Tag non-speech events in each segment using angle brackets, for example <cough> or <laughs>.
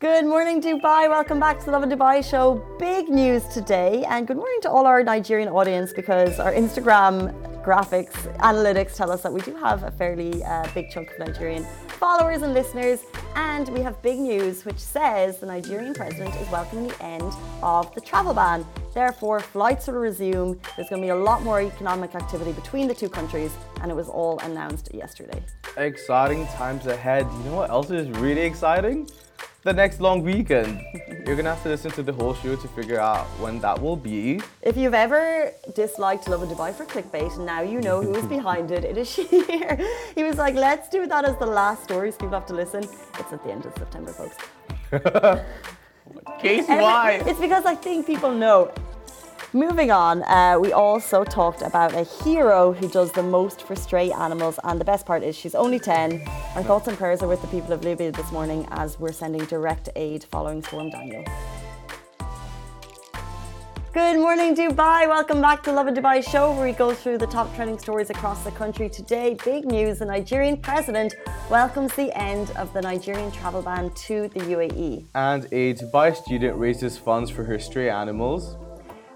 Good morning, Dubai. Welcome back to the Lovin Dubai show. Big news today, and good morning to all our Nigerian audience because our Instagram graphics analytics tell us that we do have a fairly uh, big chunk of Nigerian followers and listeners. And we have big news which says the Nigerian president is welcoming the end of the travel ban. Therefore, flights will resume. There's going to be a lot more economic activity between the two countries, and it was all announced yesterday. Exciting times ahead. You know what else is really exciting? The next long weekend. <laughs> You're gonna have to listen to the whole show to figure out when that will be. If you've ever disliked Lovin Dubai for clickbait, now you know who's <laughs> behind it. It is <laughs> Shahir. He was like, let's do that as the last story so people have to listen. It's at the end of September, folks. Case why? It's because I think people know. Moving on, uh, we also talked about a hero who does the most for stray animals, and the best part is she's only 10. Our thoughts and prayers are with the people of Libya this morning as we're sending direct aid following Storm Daniel. Good morning, Dubai. Welcome back to Lovin Dubai show, where we go through the top trending stories across the country. Today, big news: the Nigerian president welcomes the end of the Nigerian travel ban to the UAE. And a Dubai student raises funds for her stray animals.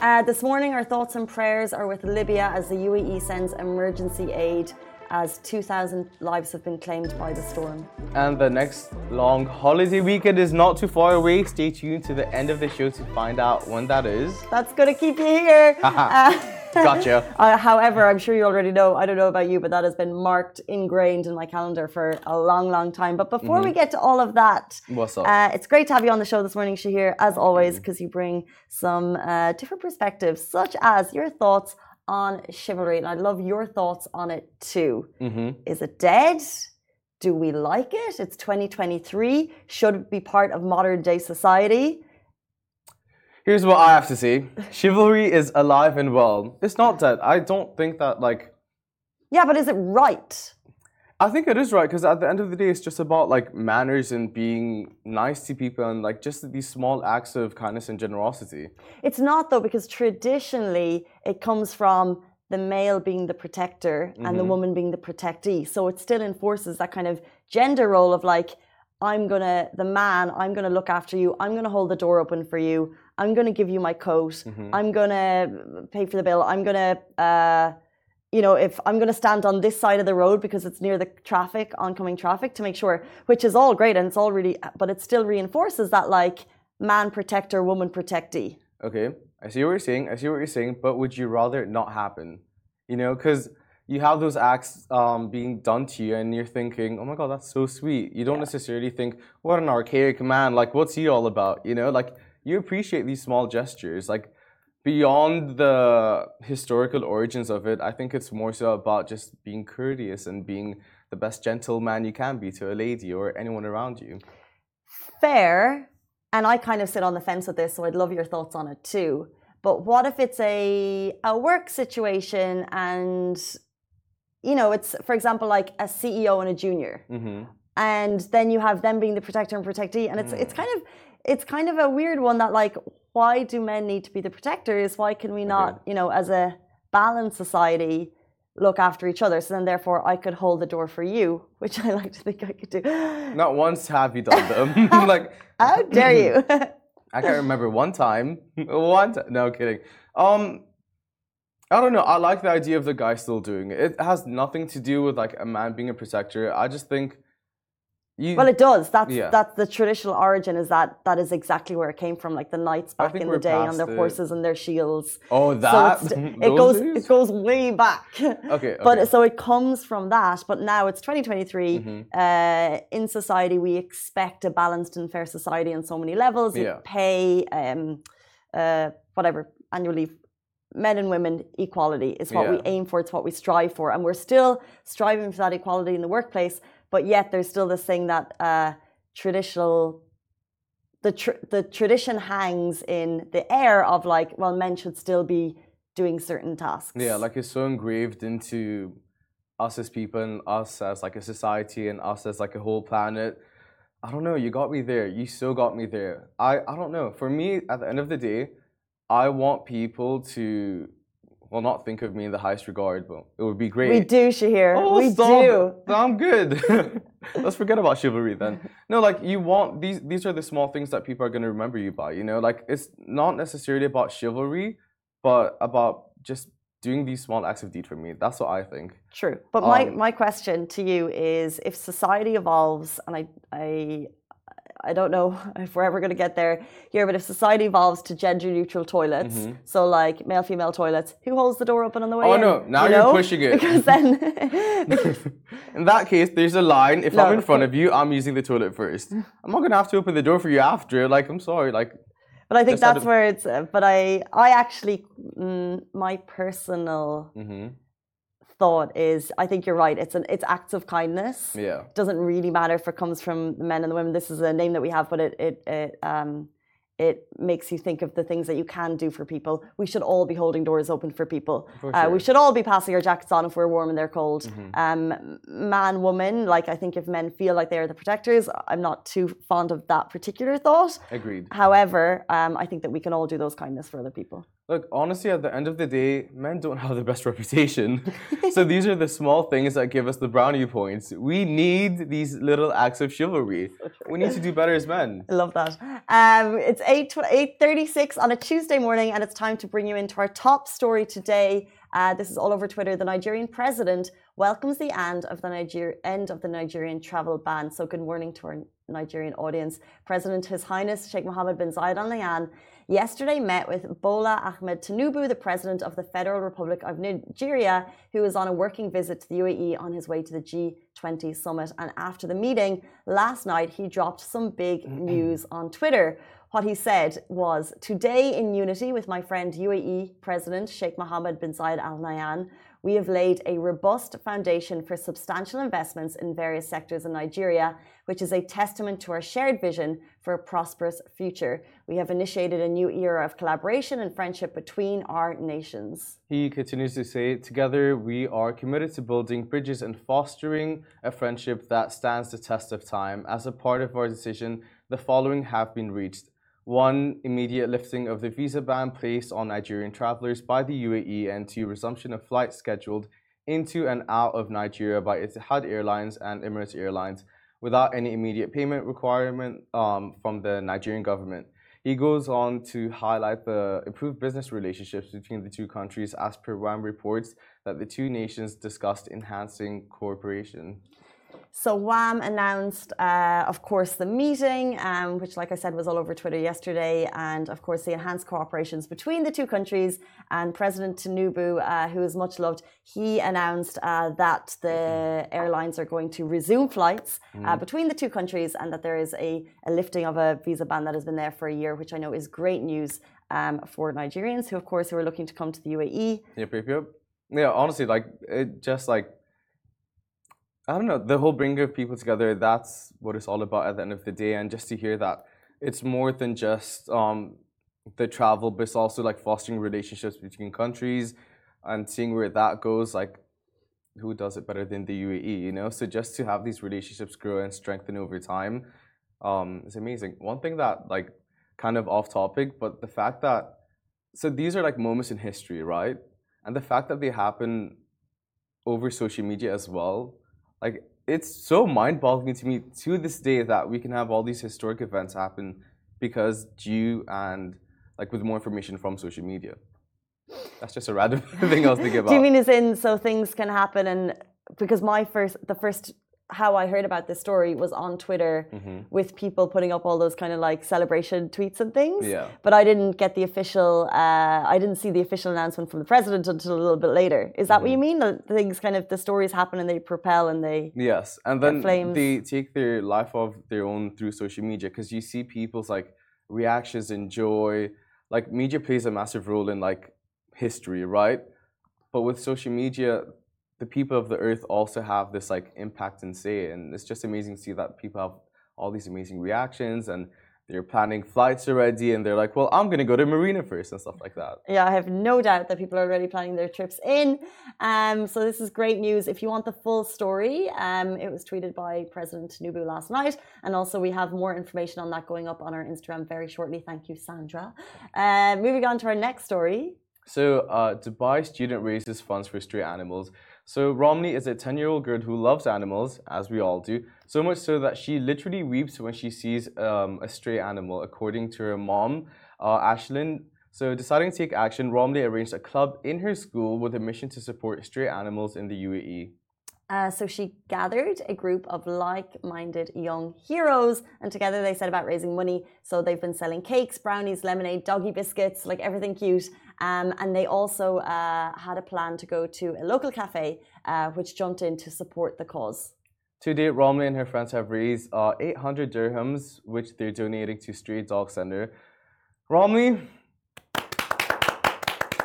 Uh, this morning, our thoughts and prayers are with Libya as the UAE sends emergency aid as 2,000 lives have been claimed by the storm. And the next long holiday weekend is not too far away. Stay tuned to the end of the show to find out when that is. That's going to keep you here. <laughs> Uh, Gotcha. uh, however, I'm sure you already know, I don't know about you, but that has been marked, ingrained in my calendar for a long, long time. But before we get to all of that, What's up? Uh, it's great to have you on the show this morning, Shahir, as always, because you bring some uh, different perspectives, such as your thoughts on chivalry. And I'd love your thoughts on it too. Is it dead? Do we like it? It's 2023. Should it be part of modern day society? Here's what I have to say chivalry is alive and well. It's not dead. I don't think that, like, Yeah, but is it right? I think it is right because at the end of the day, it's just about like manners and being nice to people and like just these small acts of kindness and generosity. It's not though, because traditionally it comes from the male being the protector and the mm-hmm. woman being the protectee. So it still enforces that kind of gender role of like, I'm gonna, the man, I'm gonna look after you, I'm gonna hold the door open for you, I'm gonna give you my coat, I'm gonna pay for the bill, I'm gonna, uh, you know, if I'm going to stand on this side of the road because it's near the traffic, oncoming traffic, to make sure, which is all great and it's all really, but it still reinforces that like man protector, woman protectee. Okay, I see what you're saying. I see what you're saying, but would you rather it not happen? You know, because you have those acts um, being done to you, and you're thinking, "Oh my God, that's so sweet." You don't necessarily think, "What an archaic man! Like, what's he all about?" You know, like you appreciate these small gestures, like beyond the historical origins of it. I think it's more so about just being courteous and being the best gentleman you can be to a lady or anyone around you. Fair. And I kind of sit on the fence with this, so I'd love your thoughts on it too. But what if it's a a work situation and you know, it's for example like a CEO and a junior. hmm and then you have them being the protector and protectee and it's it's kind of it's kind of a weird one that like why do men need to be the protectors why can we not you know as a balanced society look after each other so then therefore i could hold the door for you which i like to think i could do Not once have you done them. <laughs> <laughs> like, how dare you <laughs> I can't remember one time. One time. No kidding. Um, I don't know. I like the idea of the guy still doing it. It has nothing to do with like a man being a protector. I just think you. well it does that's Yeah. that's the traditional origin is that that is exactly where it came from like the knights back in the day on their it. horses and their shields oh, So that. it's- <laughs> it goes days? it goes way back. <laughs> Okay, But so it comes from that. But now it's 2023. Mm-hmm. Uh, in society, we expect a balanced and fair society on so many levels. You Yeah. Pay, um, uh, whatever, annual leave. Men and women equality is what we aim for. It's what we strive for, and we're still striving for that equality in the workplace. But yet, there's still this thing that uh, traditional the tr- the tradition hangs in the air of like, well, men should still be doing certain tasks. Yeah, like it's so engraved into us as people and us as like a society and us as like a whole planet. I don't know, you got me there. You still got me there. I, I don't know. For me, at the end of the day, I want people to well not think of me in the highest regard, but it would be great. we do, Shahir. Oh, we stop. do. I'm good. <laughs> let's forget about chivalry then. No, like you want these. These are the small things that people are going to remember you by. You know, like it's not necessarily about chivalry, but about just doing these small acts of deed for me. That's what I think. True. But my, Um, my question to you is if society evolves, and I, I, I don't know <laughs> if we're ever going to get there here, but if society evolves to gender neutral toilets, so like male female toilets, who holds the door open on the way Mm-hmm. Oh, in? no, now You you're know? pushing it. <laughs> Because then. <laughs> In that case, there's a line. If I'm in front of you, I'm using the toilet first. I'm not gonna have to open the door for you after. Like, I'm sorry. Like, But I think that's where it's. Uh, but I, I actually, mm, my personal hmm thought is, I think you're right. It's an, it's acts of kindness. yeah, doesn't really matter if it comes from the men and the women. This is a name that we have, but it it it um it makes you think of the things that you can do for people. We should all be holding doors open for people. For Uh, we. Mm-hmm. should all be passing our jackets on if we're warm and they're cold. Um, man, woman, like I think if men feel like they are the protectors, I'm not too fond of that particular thought. agreed. However, um, I think that we can all do those kindness for other people. Look, honestly, at the end of the day, men don't have the best <laughs> reputation. so these are the small things that give us the brownie points. We need these little acts of chivalry. We need to do better as men. I love that. Um, it's 8, 8.36 on a Tuesday morning and it's time to bring you into our top story today. Uh, this is all over Twitter. The Nigerian president welcomes the end of the Niger- end of the Nigerian travel ban. So good morning to our Nigerian audience. President His Highness Sheikh Mohammed bin Zayed Al Nahyan yesterday met with Bola Ahmed Tinubu, the president of the Federal Republic of Nigeria, who is on a working visit to the UAE on his way to the G20 summit. And after the meeting last night, he dropped some big mm-hmm. news on Twitter. What he said was, Today, in unity with my friend UAE President Sheikh Mohammed bin Zayed Al Nahyan, we have laid a robust foundation for substantial investments in various sectors in Nigeria, which is a testament to our shared vision for a prosperous future. We have initiated a new era of collaboration and friendship between our nations. He continues to say, Together we are committed to building bridges and fostering a friendship that stands the test of time. As a part of our decision, the following have been reached. One, immediate lifting of the visa ban placed on Nigerian travelers by the UAE and two, resumption of flights scheduled into and out of Nigeria by Etihad Airlines and Emirates Airlines without any immediate payment requirement um, from the Nigerian government. He goes on to highlight the improved business relationships between the two countries as per WAM reports that the two nations discussed enhancing cooperation. So WAM announced, uh, of course, the meeting, um, which, like I said, was all over Twitter yesterday, and of course the enhanced cooperations between the two countries. And President Tinubu, uh, who is much loved, he announced uh, that the airlines are going to resume flights uh, between the two countries, and that there is a, a lifting of a visa ban that has been there for a year, which I know is great news um, for Nigerians, who, of course, who are looking to come to the UAE. Yep, yep, yep. Yeah, honestly, like it just like I don't know, the whole bringing of people together, that's what it's all about at the end of the day. And just to hear that it's more than just um, the travel, but it's also like fostering relationships between countries and seeing where that goes. Like, who does it better than the UAE, you know? So just to have these relationships grow and strengthen over time um, is amazing. One thing that, like, kind of off topic, but the fact that, so these are like moments in history, right? And the fact that they happen over social media as well, like it's so mind-boggling to me to this day that we can have all these historic events happen because due and like with more information from social media. That's just a random <laughs> thing I was thinking about. Do you mean as in so things can happen and because my first the first how I heard about this story was on Twitter Mm-hmm. with people putting up all those kind of like celebration tweets and things. Yeah. But I didn't get the official uh, I didn't see the official announcement from the president until a little bit later. Is that what Mm-hmm. you mean? The things kind of the stories happen and they propel and they Yes, and then flames. they take their life of their own through social media because you see people's like reactions and joy. Like media plays a massive role in like history, right? But with social media, the people of the earth also have this like impact and say, and it's just amazing to see that people have all these amazing reactions and they're planning flights already, and they're like, "Well, I'm gonna go to Marina first and stuff like that." Yeah, I have no doubt that people are already planning their trips in. Um, so this is great news. If you want the full story, um, it was tweeted by President Tinubu last night, and also we have more information on that going up on our Instagram very shortly. Thank you, Sandra. Uh, moving on to our next story. So, uh, Dubai student raises funds for stray animals. So Romney is a 10-year-old girl who loves animals, as we all do, so much so that she literally weeps when she sees um, a stray animal, according to her mom, uh, Ashlyn. So deciding to take action, Romney arranged a club in her school with a mission to support stray animals in the UAE. Uh, so she gathered a group of like-minded young heroes, and together they set about raising money. So they've been selling cakes, brownies, lemonade, doggy biscuits, like everything cute. Um, and they also uh, had a plan to go to a local cafe, uh, which jumped in to support the cause. To date, Romney and her friends have raised uh, 800 dirhams, which they're donating to Stray Dog Center. Romney,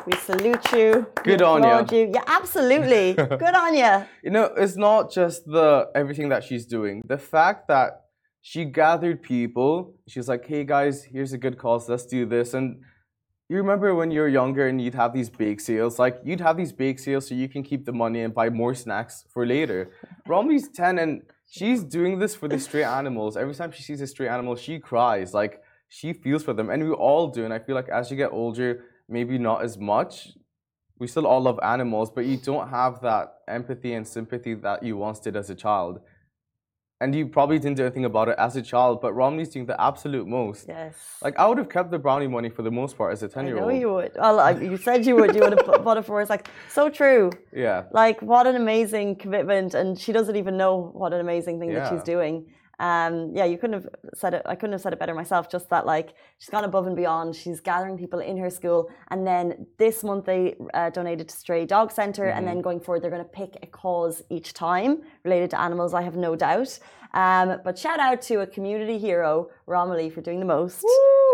we salute you. Good on you. you. Yeah, absolutely. <laughs> Good on you. You know, it's not just the everything that she's doing. The fact that she gathered people. She's like, "Hey guys, here's a good cause. Let's do this." And you remember when you were younger and you'd have these bake sales? Like you'd have these bake sales so you can keep the money and buy more snacks for later. Romney's 10 and she's doing this for the stray animals. Every time she sees a stray animal, she cries. Like she feels for them. And we all do. And I feel like as you get older, maybe not as much. We still all love animals, but you don't have that empathy and sympathy that you once did as a child and you probably didn't do anything about it as a child, but Romney's doing the absolute most. Yes. Like I would have kept the brownie money for the most part as a ten-year-old. I know you would. Well, you said you would. You would have bought it for. us. like so true. Yeah. Like what an amazing commitment, and she doesn't even know what an amazing thing yeah. that she's doing um, yeah, you couldn't have said it. I couldn't have said it better myself. Just that, like, she's gone above and beyond. She's gathering people in her school, and then this month they uh, donated to Stray Dog Center, mm-hmm. and then going forward, they're going to pick a cause each time related to animals. I have no doubt. Um, but shout out to a community hero, Romilly, for doing the most.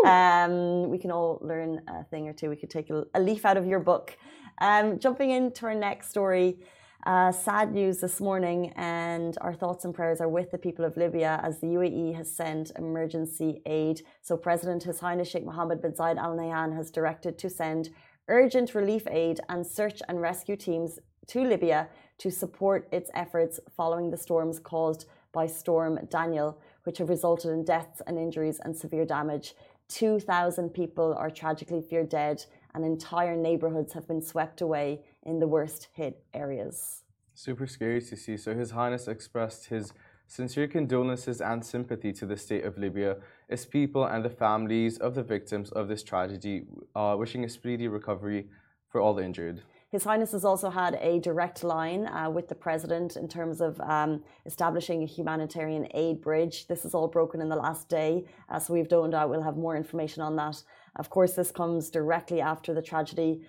Um, we can all learn a thing or two. We could take a, a leaf out of your book. Um, jumping into our next story. Uh, sad news this morning, and our thoughts and prayers are with the people of Libya as the UAE has sent emergency aid. So, President His Highness Sheikh Mohammed bin Zayed Al Nahyan has directed to send urgent relief aid and search and rescue teams to Libya to support its efforts following the storms caused by Storm Daniel, which have resulted in deaths and injuries and severe damage. 2,000 people are tragically feared dead, and entire neighborhoods have been swept away in the worst hit areas. Super scary to see. So, His Highness expressed his sincere condolences and sympathy to the state of Libya, its people, and the families of the victims of this tragedy, uh, wishing a speedy recovery for all the injured. His Highness has also had a direct line uh, with the President in terms of um, establishing a humanitarian aid bridge. This is all broken in the last day, uh, so we've doned out. We'll have more information on that. Of course, this comes directly after the tragedy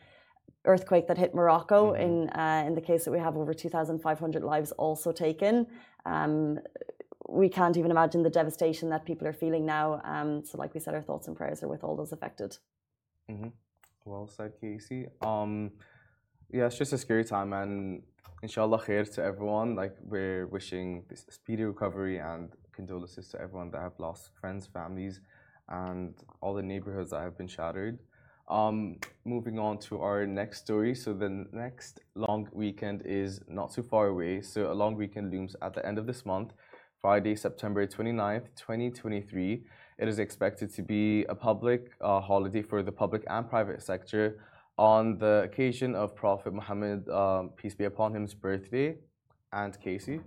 earthquake that hit Morocco. Mm-hmm. In uh, in the case that we have over 2,500 lives also taken. Um, we can't even imagine the devastation that people are feeling now. Um, so, like we said, our thoughts and prayers are with all those affected. Mm-hmm. Well said, Casey. Um, yeah, it's just a scary time, and inshallah khair to everyone. Like we're wishing this speedy recovery and condolences to everyone that have lost friends, families, and all the neighborhoods that have been shattered. Um, moving on to our next story. So the next long weekend is not too far away. So a long weekend looms at the end of this month, Friday, September 29th, 2023. It is expected to be a public uh, holiday for the public and private sector on the occasion of Prophet Muhammad, um, peace be upon him's birthday. And Casey?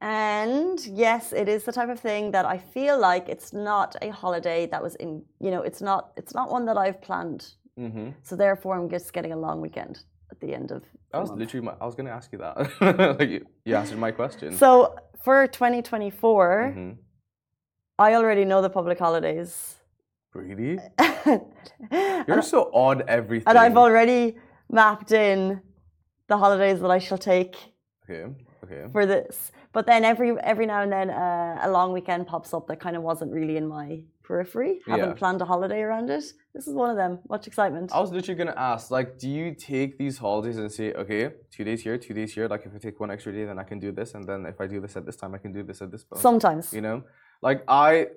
And yes, it is the type of thing that I feel like it's not a holiday that was in, you know, it's not it's not one that I've planned. Mm-hmm. So therefore, I'm just getting a long weekend at the end of. That was month. literally my. I was going to ask you that. <laughs> like you, you, answered my question. So for 2024, mm-hmm. I already know the public holidays. Really? <laughs> You're so odd everything. And I've already mapped in the holidays that I shall take. Okay. Okay. For this. But then every every now and then uh, a long weekend pops up that kind of wasn't really in my periphery. Haven't yeah. planned a holiday around it. This is one of them. Much excitement. I was literally gonna ask, like, do you take these holidays and say, okay, two days here, two days here. Like, if I take one extra day, then I can do this, and then if I do this at this time, I can do this at this point. Sometimes. You know, like I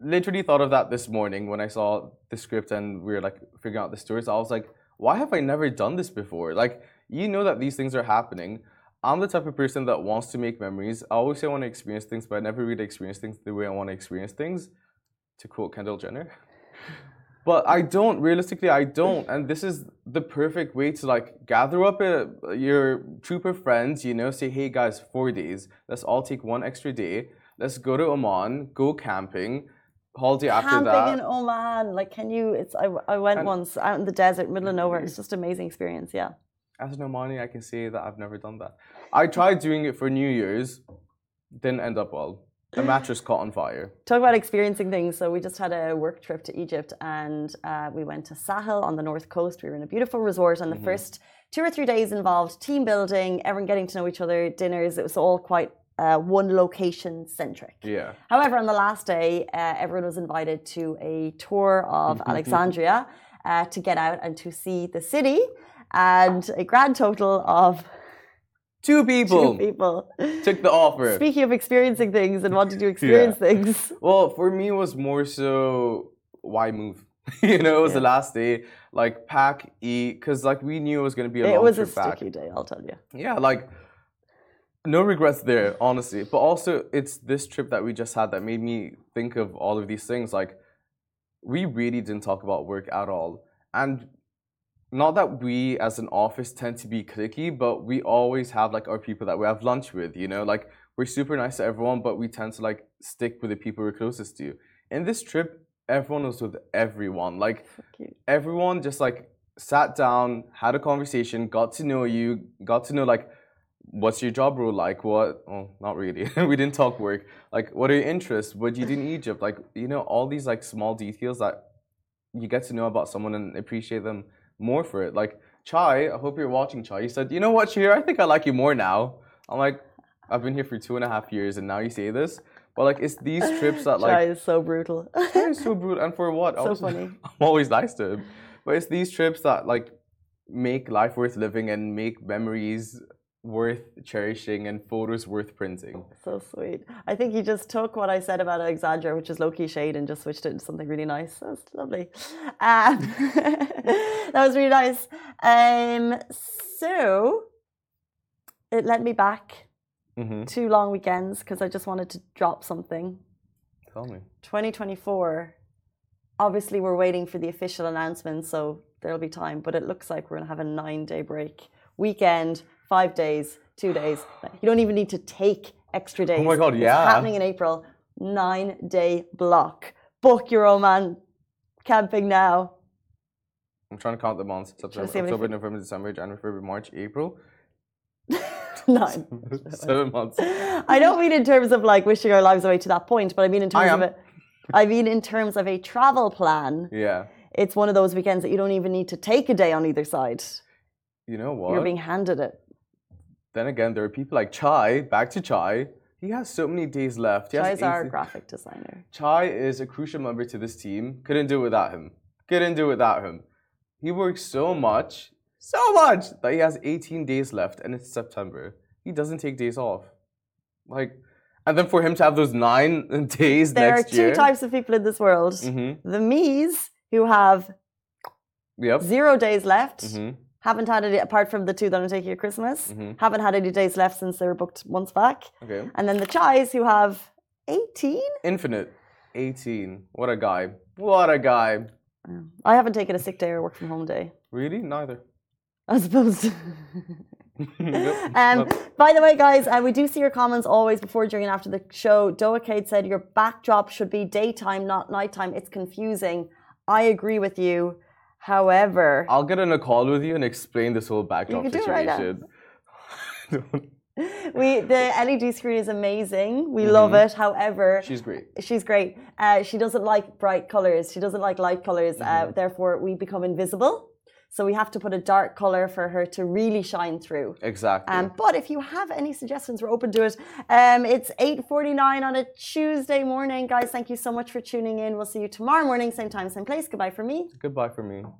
literally thought of that this morning when I saw the script and we were like figuring out the stories. I was like, why have I never done this before? Like, you know that these things are happening I'm the type of person that wants to make memories. I always say I want to experience things, but I never really experience things the way I want to experience things. To quote Kendall Jenner. <laughs> But I don't. Realistically, I don't. And this is the perfect way to like gather up a, your troop of friends. You know, say, hey guys, four days. Let's all take one extra day. Let's go to Oman, go camping. Holiday after that. Camping in Oman, like, can you? It's I, I went And- once out in the desert, middle of nowhere. It's just an amazing experience. Yeah. As an Omani, I can say that I've never done that. I tried doing it for New Year's, didn't end up well. The mattress caught on fire. Talk about experiencing things. So we just had a work trip to Egypt, and uh, we went to Sahel on the north coast. We were in a beautiful resort, and the Mm-hmm. first two or three days involved team building, everyone getting to know each other, dinners. It was all quite uh, one location centric. Yeah. However, on the last day, uh, everyone was invited to a tour of <laughs> Alexandria uh, to get out and to see the city, and a grand total of Two <laughs> people two people. took the offer. Speaking of experiencing things and wanting to <laughs> experience things, Well, for me, it was more so why move? <laughs> you know, it was the last day. Like pack, eat, because like we knew it was gonna be a it long was a back. sticky day. I'll tell you. Yeah, like no regrets there, honestly. But also, it's this trip that we just had that made me think of all of these things. Like, we really didn't talk about work at all, and not that we as an office tend to be clicky, but we always have like our people that we have lunch with. You know, like we're super nice to everyone, but we tend to like stick with the people we're closest to. In this trip, everyone was with everyone. Like everyone just like sat down, had a conversation, got to know you, got to know like what's your job role like? What? Oh, not really. <laughs> we didn't talk work. Like, what are your interests? What do you do in <laughs> Egypt? Like, you know, all these like small details that you get to know about someone and appreciate them more for it. Like Chai, I hope you're watching. Chai, you said, you know what, Shir, I think I like you more now. I'm like, I've been here for two and a half years, and now you say this. But like, it's these trips that <laughs> like Chai is so brutal. <laughs> Chai is so brutal, and for what? <laughs> So was- funny. I'm always nice to him. But it's these trips that like make life worth living and make memories worth cherishing and photos worth printing. so sweet. I think you just took what I said about Alexandra, which is low key shade, and just switched it into something really nice. That's lovely. Um, <laughs> that was really nice. Um, so it led me back hmm two long weekends because I just wanted to drop something. Tell me. 2024. Obviously, we're waiting for the official announcement, so there'll be time. But it looks like we're gonna have a nine-day break, weekend, five days, two days. You don't even need to take extra days. Oh my God, It's yeah. happening in April. Nine-day block. Book your Oman camping now. I'm trying to count the months. September, October, fi- November, December, January, February, March, April. <laughs> Nine. <laughs> Seven months. I don't mean in terms of like wishing our lives away to that point, but I mean in terms of a, I mean in terms of a travel plan. Yeah. It's one of those weekends that you don't even need to take a day on either side. You know what? You're being handed it. Then again, there are people like Chai, back to Chai. He has so many days left. He has Chai's our graphic designer. Chai is a crucial member to this team. Couldn't do it without him. Couldn't do it without him. He works so much, so much that he has 18 days left, and it's September. He doesn't take days off. Like, and then for him to have those nine <laughs> days There are two year. types of people in this world Mm-hmm. the me's who have Yep. zero days left, Mm-hmm. Haven't had any, apart from the two that I'm taking at Christmas, Mhm. haven't had any days left since they were booked months back. Okay. And then the chais who have 18. Infinite. 18. What a guy. What a guy. I haven't taken a sick day or work from home day. Really? Neither. <laughs> I suppose. <laughs> Yep. <laughs> Um, by the way, guys, uh, we do see your comments always before, during, and after the show. Doakade said your backdrop should be daytime, not nighttime. It's confusing. I agree with you. However, I'll get on a call with you and explain this whole backdrop it right situation. <laughs> we the LED screen is amazing. We love it. However. She's great. she's great. Uh, she doesn't like bright colors. She doesn't like light colors. Uh, Mm-hmm. therefore, we become invisible. So we have to put a dark color for her to really shine through. Exactly. Um, but if you have any suggestions, we're open to it. Um, it's 8.49 on a Tuesday morning. Guys, thank you so much for tuning in. We'll see you tomorrow morning, same time, same place. Goodbye for me. Goodbye for me.